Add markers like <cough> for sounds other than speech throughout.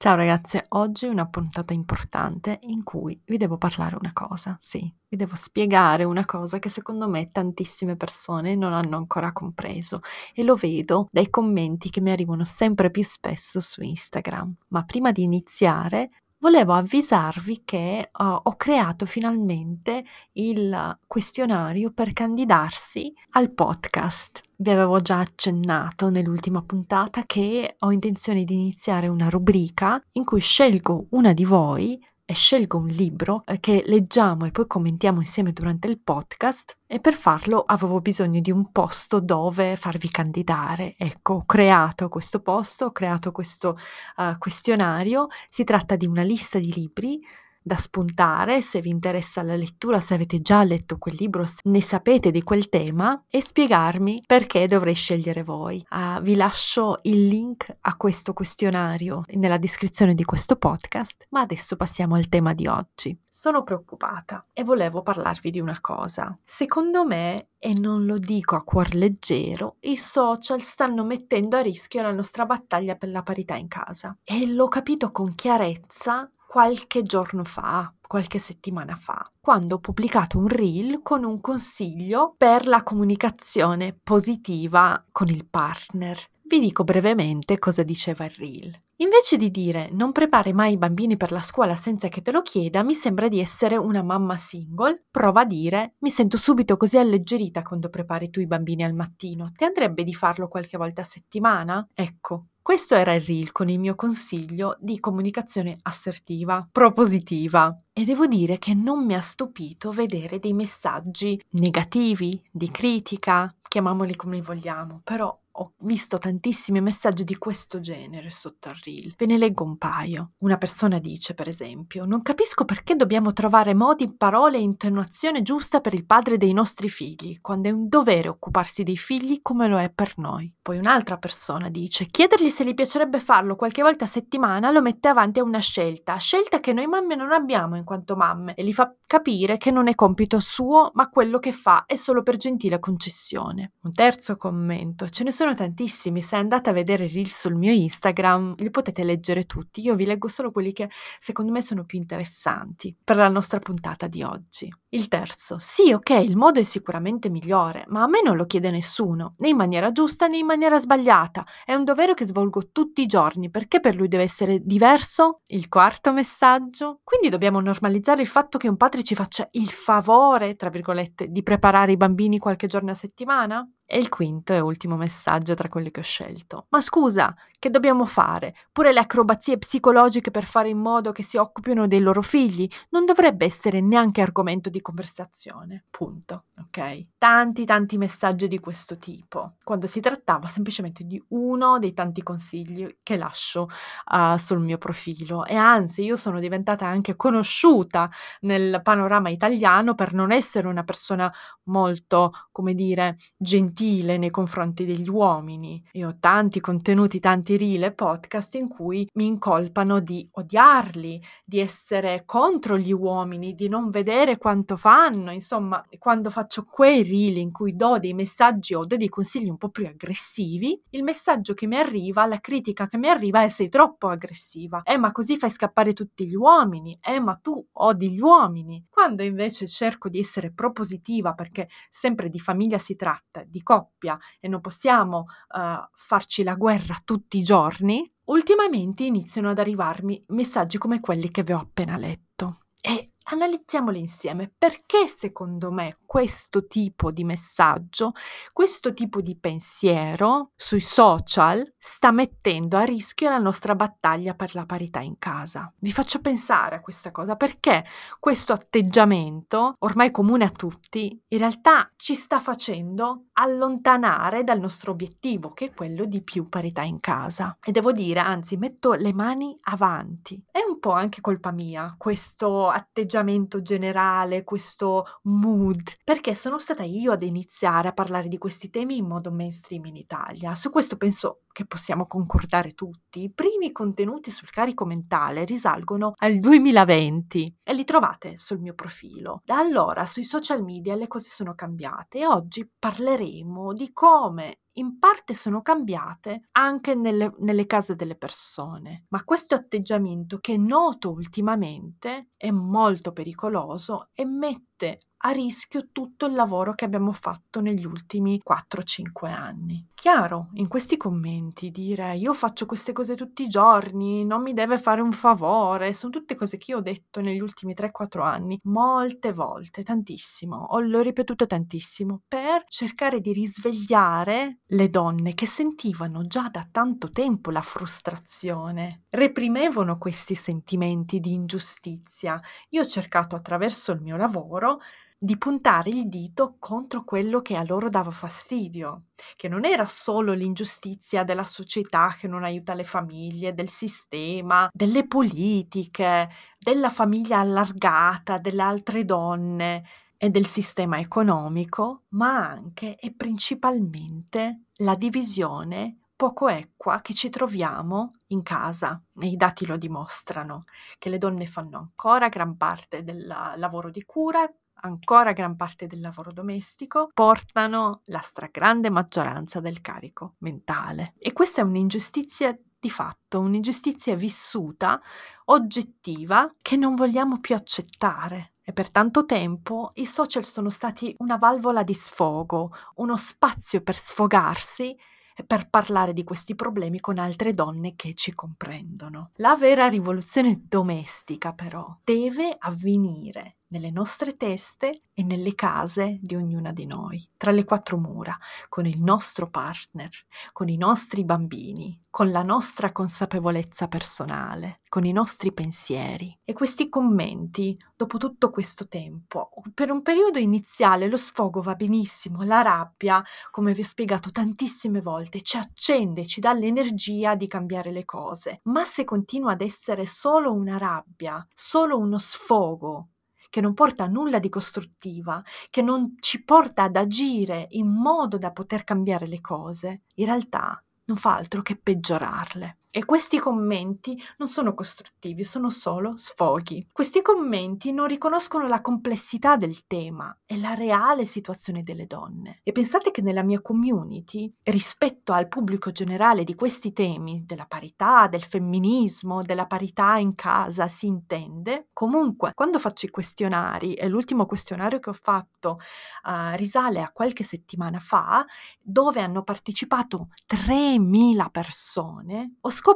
Ciao ragazze, oggi è una puntata importante in cui vi devo parlare una cosa, sì, vi devo spiegare una cosa che secondo me tantissime persone non hanno ancora compreso e lo vedo dai commenti che mi arrivano sempre più spesso su Instagram. Ma prima di iniziare volevo avvisarvi che uh, ho creato finalmente il questionario per candidarsi al podcast. Vi avevo già accennato nell'ultima puntata che ho intenzione di iniziare una rubrica in cui scelgo una di voi e scelgo un libro eh, che leggiamo e poi commentiamo insieme durante il podcast e per farlo avevo bisogno di un posto dove farvi candidare. Ecco, ho creato questo posto, ho creato questo uh, questionario, si tratta di una lista di libri da spuntare se vi interessa la lettura, se avete già letto quel libro, se ne sapete di quel tema e spiegarmi perché dovrei scegliere voi. Uh, vi lascio il link a questo questionario nella descrizione di questo podcast, ma adesso passiamo al tema di oggi. Sono preoccupata e volevo parlarvi di una cosa. Secondo me e non lo dico a cuor leggero, i social stanno mettendo a rischio la nostra battaglia per la parità in casa. E l'ho capito con chiarezza qualche giorno fa, qualche settimana fa, quando ho pubblicato un reel con un consiglio per la comunicazione positiva con il partner. Vi dico brevemente cosa diceva il reel. Invece di dire non prepari mai i bambini per la scuola senza che te lo chieda, mi sembra di essere una mamma single. Prova a dire mi sento subito così alleggerita quando prepari tu i bambini al mattino. Ti andrebbe di farlo qualche volta a settimana? Ecco, questo era il reel con il mio consiglio di comunicazione assertiva, propositiva. E devo dire che non mi ha stupito vedere dei messaggi negativi, di critica, chiamiamoli come vogliamo, però ho visto tantissimi messaggi di questo genere sotto al reel. Ve ne leggo un paio. Una persona dice, per esempio, non capisco perché dobbiamo trovare modi, parole e intonazione giusta per il padre dei nostri figli, quando è un dovere occuparsi dei figli come lo è per noi. Poi un'altra persona dice, chiedergli se gli piacerebbe farlo qualche volta a settimana lo mette avanti a una scelta, scelta che noi mamme non abbiamo in quanto mamme, e gli fa capire che non è compito suo, ma quello che fa è solo per gentile concessione. Un terzo commento, ce ne sono sono tantissimi, se andate a vedere i sul mio Instagram li potete leggere tutti, io vi leggo solo quelli che secondo me sono più interessanti per la nostra puntata di oggi. Il terzo, sì ok, il modo è sicuramente migliore, ma a me non lo chiede nessuno, né in maniera giusta né in maniera sbagliata, è un dovere che svolgo tutti i giorni, perché per lui deve essere diverso? Il quarto messaggio, quindi dobbiamo normalizzare il fatto che un padre ci faccia il favore, tra virgolette, di preparare i bambini qualche giorno a settimana? E il quinto e ultimo messaggio tra quelli che ho scelto. Ma scusa, che dobbiamo fare? Pure le acrobazie psicologiche per fare in modo che si occupino dei loro figli non dovrebbe essere neanche argomento di conversazione. Punto. Ok? Tanti, tanti messaggi di questo tipo, quando si trattava semplicemente di uno dei tanti consigli che lascio uh, sul mio profilo. E anzi, io sono diventata anche conosciuta nel panorama italiano per non essere una persona molto, come dire, gentile gentile nei confronti degli uomini. Io ho tanti contenuti, tanti reel e podcast in cui mi incolpano di odiarli, di essere contro gli uomini, di non vedere quanto fanno. Insomma, quando faccio quei reel in cui do dei messaggi o do dei consigli un po' più aggressivi, il messaggio che mi arriva, la critica che mi arriva è sei troppo aggressiva. Eh, ma così fai scappare tutti gli uomini. Eh, ma tu odi gli uomini. Quando invece cerco di essere propositiva perché sempre di famiglia si tratta, di coppia e non possiamo uh, farci la guerra tutti i giorni, ultimamente iniziano ad arrivarmi messaggi come quelli che vi ho appena letto. E analizziamoli insieme. Perché secondo me questo tipo di messaggio, questo tipo di pensiero sui social sta mettendo a rischio la nostra battaglia per la parità in casa? Vi faccio pensare a questa cosa perché questo atteggiamento, ormai comune a tutti, in realtà ci sta facendo allontanare dal nostro obiettivo, che è quello di più parità in casa. E devo dire, anzi, metto le mani avanti. È un po' anche colpa mia questo atteggiamento generale, questo mood, perché sono stata io ad iniziare a parlare di questi temi in modo mainstream in Italia. Su questo penso che possiamo concordare tutti. I primi contenuti sul carico mentale risalgono al 2020 e li trovate sul mio profilo. Da allora sui social media le cose sono cambiate e oggi parleremo di come in parte sono cambiate anche nelle, nelle case delle persone. Ma questo atteggiamento che noto ultimamente è molto pericoloso e mette a rischio tutto il lavoro che abbiamo fatto negli ultimi 4-5 anni. Chiaro, in questi commenti dire io faccio queste cose tutti i giorni, non mi deve fare un favore, sono tutte cose che io ho detto negli ultimi 3-4 anni, molte volte, tantissimo, l'ho ripetuto tantissimo, per cercare di risvegliare le donne che sentivano già da tanto tempo la frustrazione, reprimevano questi sentimenti di ingiustizia. Io ho cercato attraverso il mio lavoro di puntare il dito contro quello che a loro dava fastidio, che non era solo l'ingiustizia della società che non aiuta le famiglie, del sistema, delle politiche, della famiglia allargata, delle altre donne e del sistema economico, ma anche e principalmente la divisione poco equa che ci troviamo in casa. E i dati lo dimostrano, che le donne fanno ancora gran parte del lavoro di cura, ancora gran parte del lavoro domestico, portano la stragrande maggioranza del carico mentale. E questa è un'ingiustizia di fatto, un'ingiustizia vissuta, oggettiva, che non vogliamo più accettare. E per tanto tempo i social sono stati una valvola di sfogo, uno spazio per sfogarsi e per parlare di questi problemi con altre donne che ci comprendono. La vera rivoluzione domestica però deve avvenire nelle nostre teste e nelle case di ognuna di noi, tra le quattro mura, con il nostro partner, con i nostri bambini, con la nostra consapevolezza personale, con i nostri pensieri. E questi commenti, dopo tutto questo tempo, per un periodo iniziale lo sfogo va benissimo, la rabbia, come vi ho spiegato tantissime volte, ci accende, ci dà l'energia di cambiare le cose. Ma se continua ad essere solo una rabbia, solo uno sfogo, che non porta a nulla di costruttiva, che non ci porta ad agire in modo da poter cambiare le cose, in realtà non fa altro che peggiorarle. E questi commenti non sono costruttivi, sono solo sfoghi. Questi commenti non riconoscono la complessità del tema e la reale situazione delle donne. E pensate che nella mia community, rispetto al pubblico generale di questi temi, della parità, del femminismo, della parità in casa, si intende, comunque quando faccio i questionari, e l'ultimo questionario che ho fatto uh, risale a qualche settimana fa, dove hanno partecipato 3.000 persone, ho scoperto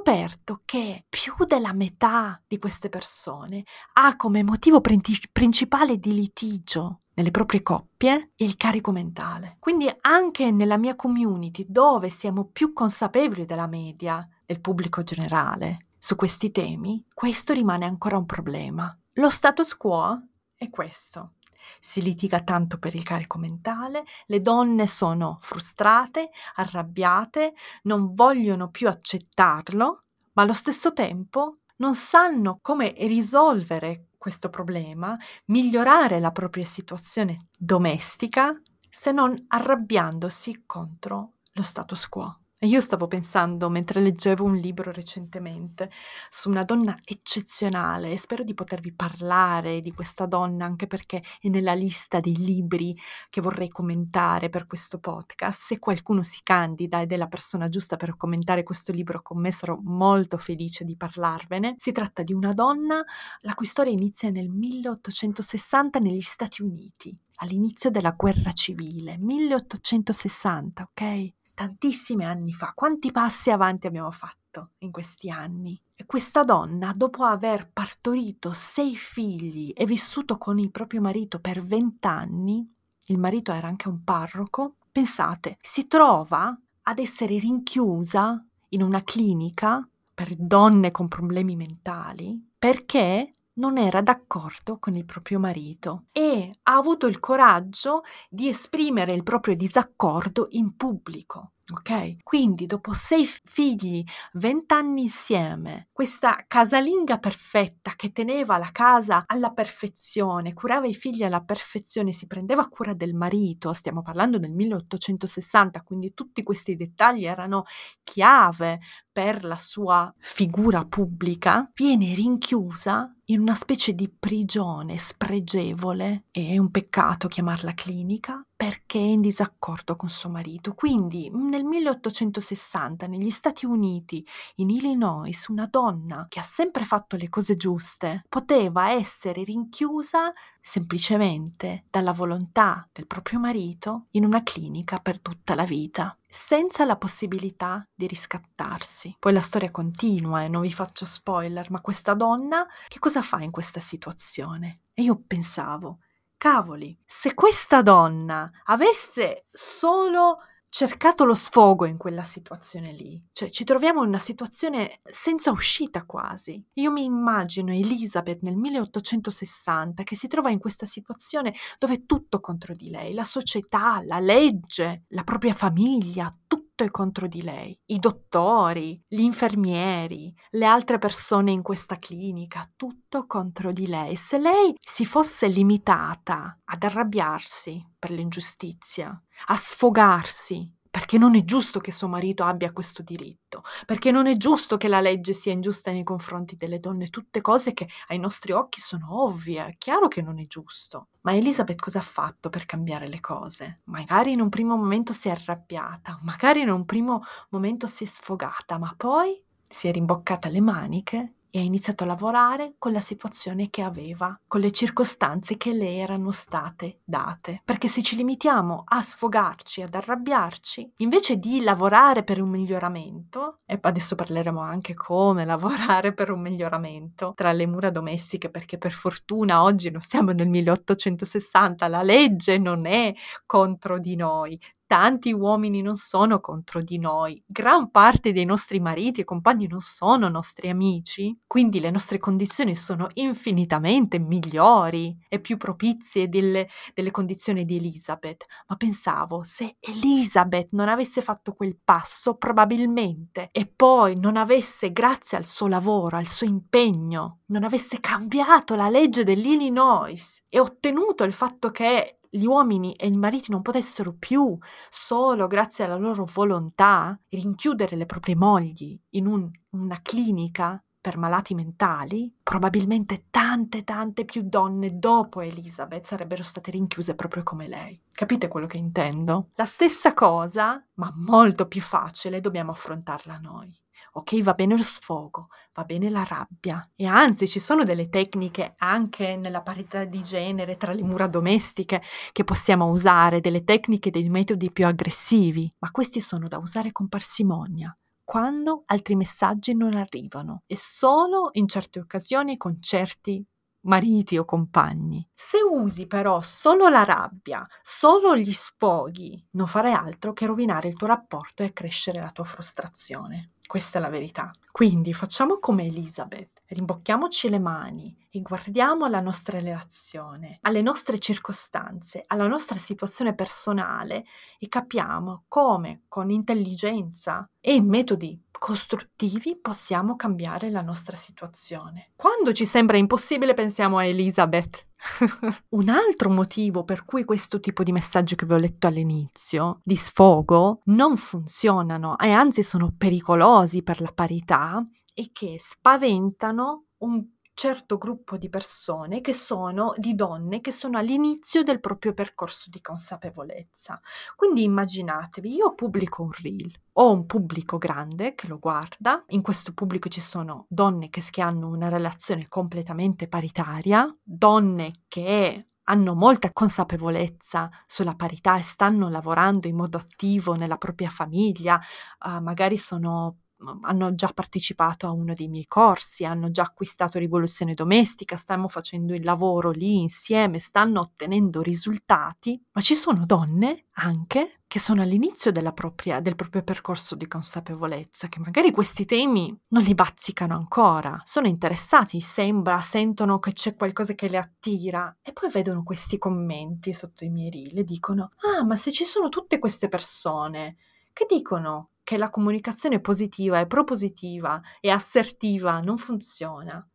che più della metà di queste persone ha come motivo principale di litigio nelle proprie coppie il carico mentale. Quindi anche nella mia community, dove siamo più consapevoli della media del pubblico generale su questi temi, questo rimane ancora un problema. Lo status quo è questo. Si litiga tanto per il carico mentale, le donne sono frustrate, arrabbiate, non vogliono più accettarlo, ma allo stesso tempo non sanno come risolvere questo problema, migliorare la propria situazione domestica se non arrabbiandosi contro lo status quo. E io stavo pensando, mentre leggevo un libro recentemente, su una donna eccezionale e spero di potervi parlare di questa donna anche perché è nella lista dei libri che vorrei commentare per questo podcast. Se qualcuno si candida ed è la persona giusta per commentare questo libro con me sarò molto felice di parlarvene. Si tratta di una donna la cui storia inizia nel 1860 negli Stati Uniti all'inizio della guerra civile, 1860, ok? Tantissimi anni fa, quanti passi avanti abbiamo fatto in questi anni. E questa donna, dopo aver partorito sei figli e vissuto con il proprio marito per vent'anni, il marito era anche un parroco, pensate, si trova ad essere rinchiusa in una clinica per donne con problemi mentali perché non era d'accordo con il proprio marito e ha avuto il coraggio di esprimere il proprio disaccordo in pubblico. Ok? Quindi dopo sei figli, vent'anni insieme, questa casalinga perfetta che teneva la casa alla perfezione, curava i figli alla perfezione, si prendeva cura del marito, stiamo parlando del 1860, quindi tutti questi dettagli erano chiave per la sua figura pubblica, viene rinchiusa in una specie di prigione spregevole, è un peccato chiamarla clinica, perché è in disaccordo con suo marito. Quindi nel 1860 negli Stati Uniti, in Illinois, una donna che ha sempre fatto le cose giuste poteva essere rinchiusa semplicemente dalla volontà del proprio marito in una clinica per tutta la vita, senza la possibilità di riscattarsi. Poi la storia continua e non vi faccio spoiler, ma questa donna che cosa fa in questa situazione? E io pensavo, cavoli, se questa donna avesse solo cercato lo sfogo in quella situazione lì, cioè ci troviamo in una situazione senza uscita quasi. Io mi immagino Elizabeth nel 1860 che si trova in questa situazione dove è tutto contro di lei, la società, la legge, la propria famiglia, tutto è contro di lei. I dottori, gli infermieri, le altre persone in questa clinica, tutto contro di lei. Se lei si fosse limitata ad arrabbiarsi per l'ingiustizia, a sfogarsi perché non è giusto che suo marito abbia questo diritto, perché non è giusto che la legge sia ingiusta nei confronti delle donne, tutte cose che ai nostri occhi sono ovvie, è chiaro che non è giusto. Ma Elizabeth cosa ha fatto per cambiare le cose? Magari in un primo momento si è arrabbiata, magari in un primo momento si è sfogata, ma poi si è rimboccata le maniche e ha iniziato a lavorare con la situazione che aveva, con le circostanze che le erano state date. Perché se ci limitiamo a sfogarci, ad arrabbiarci, invece di lavorare per un miglioramento, e adesso parleremo anche come lavorare per un miglioramento tra le mura domestiche, perché per fortuna oggi non siamo nel 1860, la legge non è contro di noi, tanti uomini non sono contro di noi, gran parte dei nostri mariti e compagni non sono nostri amici, quindi le nostre condizioni sono infinitamente migliori e più propizie delle, delle condizioni di Elizabeth. Ma pensavo, se Elizabeth non avesse fatto quel passo, probabilmente, e poi non avesse, grazie al suo lavoro, al suo impegno, non avesse cambiato la legge dell'Illinois e ottenuto il fatto che gli uomini e i mariti non potessero più, solo grazie alla loro volontà, rinchiudere le proprie mogli in un, una clinica per malati mentali, probabilmente tante, tante più donne dopo Elizabeth sarebbero state rinchiuse proprio come lei. Capite quello che intendo? La stessa cosa, ma molto più facile, dobbiamo affrontarla noi ok, va bene lo sfogo, va bene la rabbia. E anzi ci sono delle tecniche anche nella parità di genere tra le mura domestiche che possiamo usare, delle tecniche, dei metodi più aggressivi, ma questi sono da usare con parsimonia quando altri messaggi non arrivano e solo in certe occasioni con certi mariti o compagni. Se usi però solo la rabbia, solo gli sfoghi, non farai altro che rovinare il tuo rapporto e accrescere la tua frustrazione. Questa è la verità. Quindi facciamo come Elizabeth, rimbocchiamoci le mani e guardiamo la nostra relazione, alle nostre circostanze, alla nostra situazione personale e capiamo come con intelligenza e metodi costruttivi possiamo cambiare la nostra situazione. Quando ci sembra impossibile pensiamo a Elizabeth <laughs> Un altro motivo per cui questo tipo di messaggi che vi ho letto all'inizio, di sfogo, non funzionano e anzi sono pericolosi per la parità, è che spaventano un certo gruppo di persone che sono di donne che sono all'inizio del proprio percorso di consapevolezza. Quindi immaginatevi, io pubblico un reel, ho un pubblico grande che lo guarda, in questo pubblico ci sono donne che, che hanno una relazione completamente paritaria, donne che hanno molta consapevolezza sulla parità e stanno lavorando in modo attivo nella propria famiglia, uh, magari sono hanno già partecipato a uno dei miei corsi, hanno già acquistato Rivoluzione Domestica, stiamo facendo il lavoro lì insieme, stanno ottenendo risultati, ma ci sono donne anche che sono all'inizio propria, del proprio percorso di consapevolezza, che magari questi temi non li bazzicano ancora, sono interessati, sembra, sentono che c'è qualcosa che le attira. E poi vedono questi commenti sotto i miei reel e dicono, ah ma se ci sono tutte queste persone che dicono che la comunicazione positiva e propositiva e assertiva non funziona,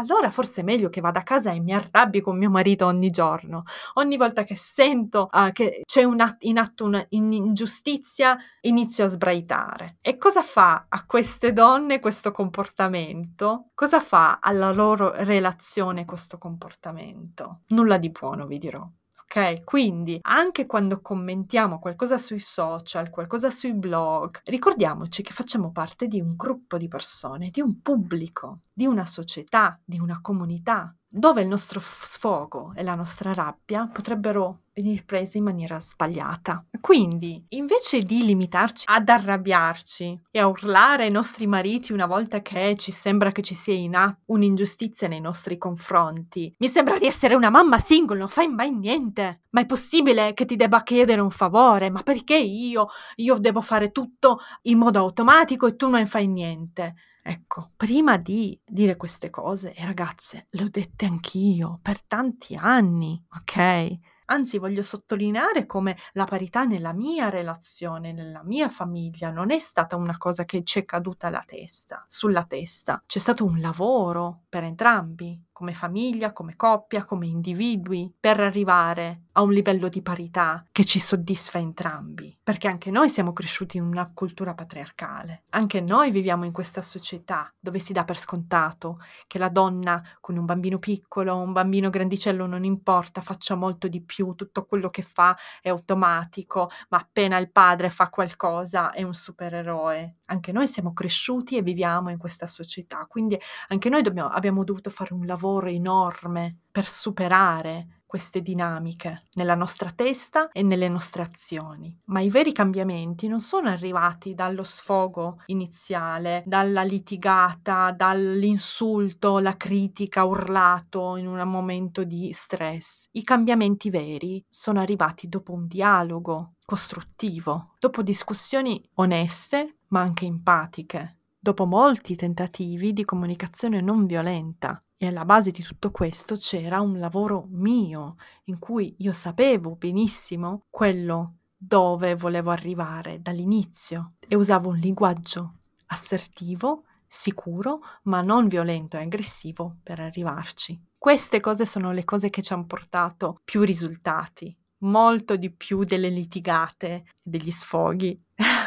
allora forse è meglio che vada a casa e mi arrabbi con mio marito ogni giorno. Ogni volta che sento uh, che c'è att- in atto un'ingiustizia, inizio a sbraitare. E cosa fa a queste donne questo comportamento? Cosa fa alla loro relazione questo comportamento? Nulla di buono, vi dirò Ok, quindi anche quando commentiamo qualcosa sui social, qualcosa sui blog, ricordiamoci che facciamo parte di un gruppo di persone, di un pubblico, di una società, di una comunità dove il nostro sfogo e la nostra rabbia potrebbero venire prese in maniera sbagliata. Quindi, invece di limitarci ad arrabbiarci e a urlare ai nostri mariti una volta che ci sembra che ci sia in atto un'ingiustizia nei nostri confronti, mi sembra di essere una mamma single, non fai mai niente. Ma è possibile che ti debba chiedere un favore? Ma perché io? Io devo fare tutto in modo automatico e tu non fai niente. Ecco, prima di dire queste cose, e ragazze, le ho dette anch'io per tanti anni, ok? Anzi, voglio sottolineare come la parità nella mia relazione, nella mia famiglia, non è stata una cosa che ci è caduta la testa, sulla testa. C'è stato un lavoro per entrambi, come famiglia, come coppia, come individui, per arrivare a un livello di parità che ci soddisfa entrambi. Perché anche noi siamo cresciuti in una cultura patriarcale, anche noi viviamo in questa società dove si dà per scontato che la donna con un bambino piccolo un bambino grandicello non importa, faccia molto di più, tutto quello che fa è automatico, ma appena il padre fa qualcosa è un supereroe. Anche noi siamo cresciuti e viviamo in questa società, quindi anche noi dobbiamo, abbiamo dovuto fare un lavoro enorme per superare queste dinamiche nella nostra testa e nelle nostre azioni. Ma i veri cambiamenti non sono arrivati dallo sfogo iniziale, dalla litigata, dall'insulto, la critica urlato in un momento di stress. I cambiamenti veri sono arrivati dopo un dialogo costruttivo, dopo discussioni oneste ma anche empatiche, dopo molti tentativi di comunicazione non violenta e alla base di tutto questo c'era un lavoro mio, in cui io sapevo benissimo quello dove volevo arrivare dall'inizio e usavo un linguaggio assertivo, sicuro, ma non violento e aggressivo per arrivarci. Queste cose sono le cose che ci hanno portato più risultati, molto di più delle litigate degli sfoghi. <laughs>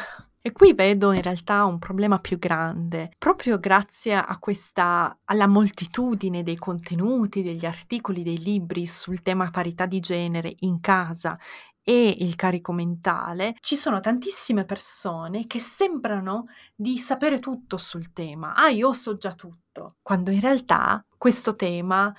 E qui vedo in realtà un problema più grande, proprio grazie a questa, alla moltitudine dei contenuti, degli articoli, dei libri sul tema parità di genere in casa e il carico mentale, ci sono tantissime persone che sembrano di sapere tutto sul tema. Ah, io so già tutto, quando in realtà questo tema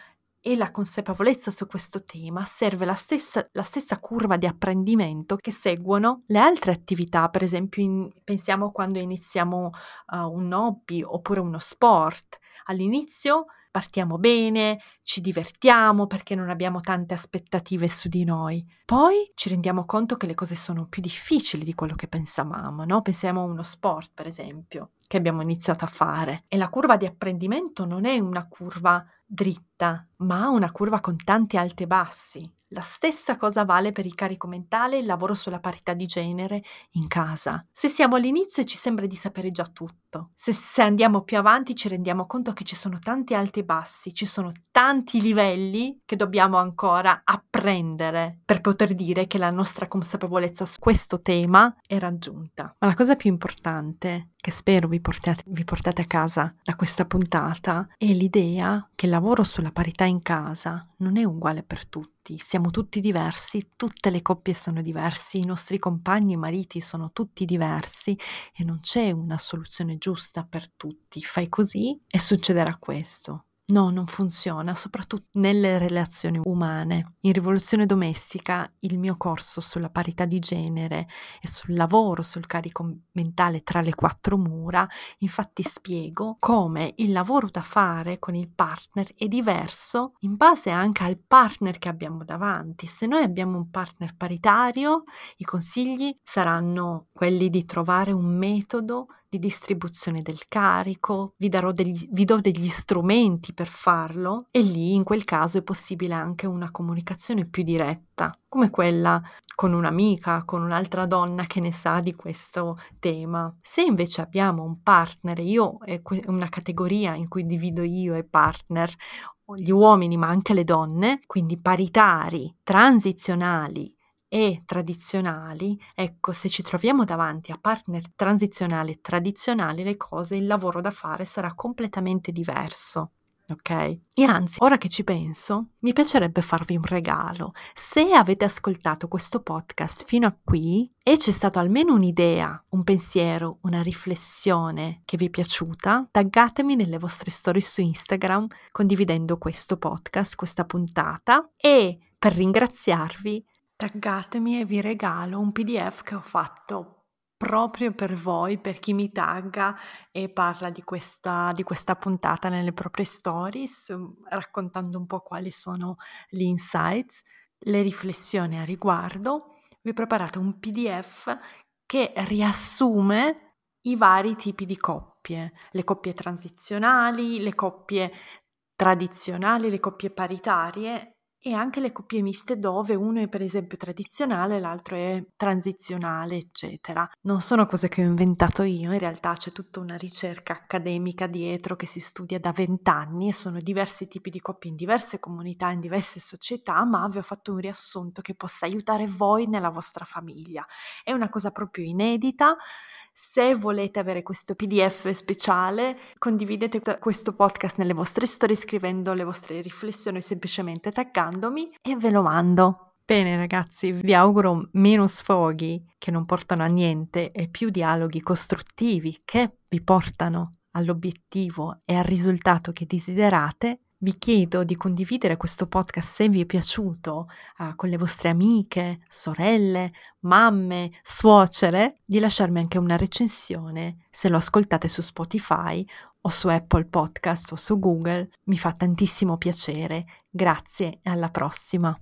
e la consapevolezza su questo tema serve la stessa, la stessa curva di apprendimento che seguono le altre attività, per esempio in, pensiamo quando iniziamo uh, un hobby oppure uno sport. All'inizio partiamo bene, ci divertiamo perché non abbiamo tante aspettative su di noi. Poi ci rendiamo conto che le cose sono più difficili di quello che pensavamo, no? Pensiamo a uno sport, per esempio, che abbiamo iniziato a fare. E la curva di apprendimento non è una curva dritta, ma una curva con tanti alti e bassi. La stessa cosa vale per il carico mentale e il lavoro sulla parità di genere in casa. Se siamo all'inizio ci sembra di sapere già tutto, se, se, andiamo più avanti ci rendiamo conto che ci sono tanti alti e bassi, ci sono tanti livelli che dobbiamo ancora apprendere per poter dire che la nostra consapevolezza su questo tema è raggiunta. Ma la cosa più importante che spero vi portate, vi portate a casa da questa puntata è l'idea che il lavoro sulla parità in casa non è uguale per tutti, siamo tutti diversi, tutte le coppie sono diverse, i nostri compagni e mariti sono tutti diversi e non c'è una soluzione giusta per tutti. Fai così e succederà questo. No, non funziona, soprattutto nelle relazioni umane. In rivoluzione domestica il mio corso sulla parità di genere e sul lavoro sul carico mentale tra le quattro mura, infatti spiego come il lavoro da fare con il partner è diverso in base anche al partner che abbiamo davanti. Se noi abbiamo un partner paritario, i consigli saranno quelli di trovare un metodo di distribuzione del carico, vi, degli, vi do degli strumenti per farlo e lì in quel caso è possibile anche una comunicazione più diretta, come quella con un'amica, con un'altra donna che ne sa di questo tema. Se invece abbiamo un partner, io è una categoria in cui divido io e partner, gli uomini ma anche le donne, quindi paritari, transizionali e tradizionali, ecco, se ci troviamo davanti a partner transizionali e tradizionali, le cose, il lavoro da fare sarà completamente diverso. ok? E anzi, ora che ci penso, mi piacerebbe farvi un regalo. Se avete ascoltato questo podcast fino a qui e c'è stato almeno un'idea, un pensiero, una riflessione che vi è piaciuta, taggatemi nelle vostre storie su Instagram condividendo questo podcast, questa puntata e per ringraziarvi taggatemi e vi regalo un PDF che ho fatto proprio per voi, per chi mi tagga e parla di questa, di questa puntata nelle proprie stories, mm, raccontando un po' quali sono gli insights, le riflessioni a riguardo. Vi ho preparato un PDF che riassume i vari tipi di coppie, le coppie transizionali, le coppie tradizionali, le coppie paritarie e anche le coppie miste dove uno è per esempio tradizionale l'altro è transizionale, eccetera. Non sono cose che ho inventato io, in realtà c'è tutta una ricerca accademica dietro che si studia da vent'anni e sono diversi tipi di coppie in diverse comunità, in diverse società, ma vi ho fatto un riassunto che possa aiutare voi nella vostra famiglia. È una cosa proprio inedita se volete avere questo PDF speciale, condividete questo podcast nelle vostre storie scrivendo le vostre riflessioni semplicemente taggandomi e ve lo mando. Bene ragazzi, vi auguro meno sfoghi che non portano a niente e più dialoghi costruttivi che vi portano all'obiettivo e al risultato che desiderate vi chiedo di condividere questo podcast se vi è piaciuto uh, con le vostre amiche, sorelle, mamme, suocere, di lasciarmi anche una recensione se lo ascoltate su Spotify o su Apple Podcast o su Google. Mi fa tantissimo piacere. Grazie e alla prossima.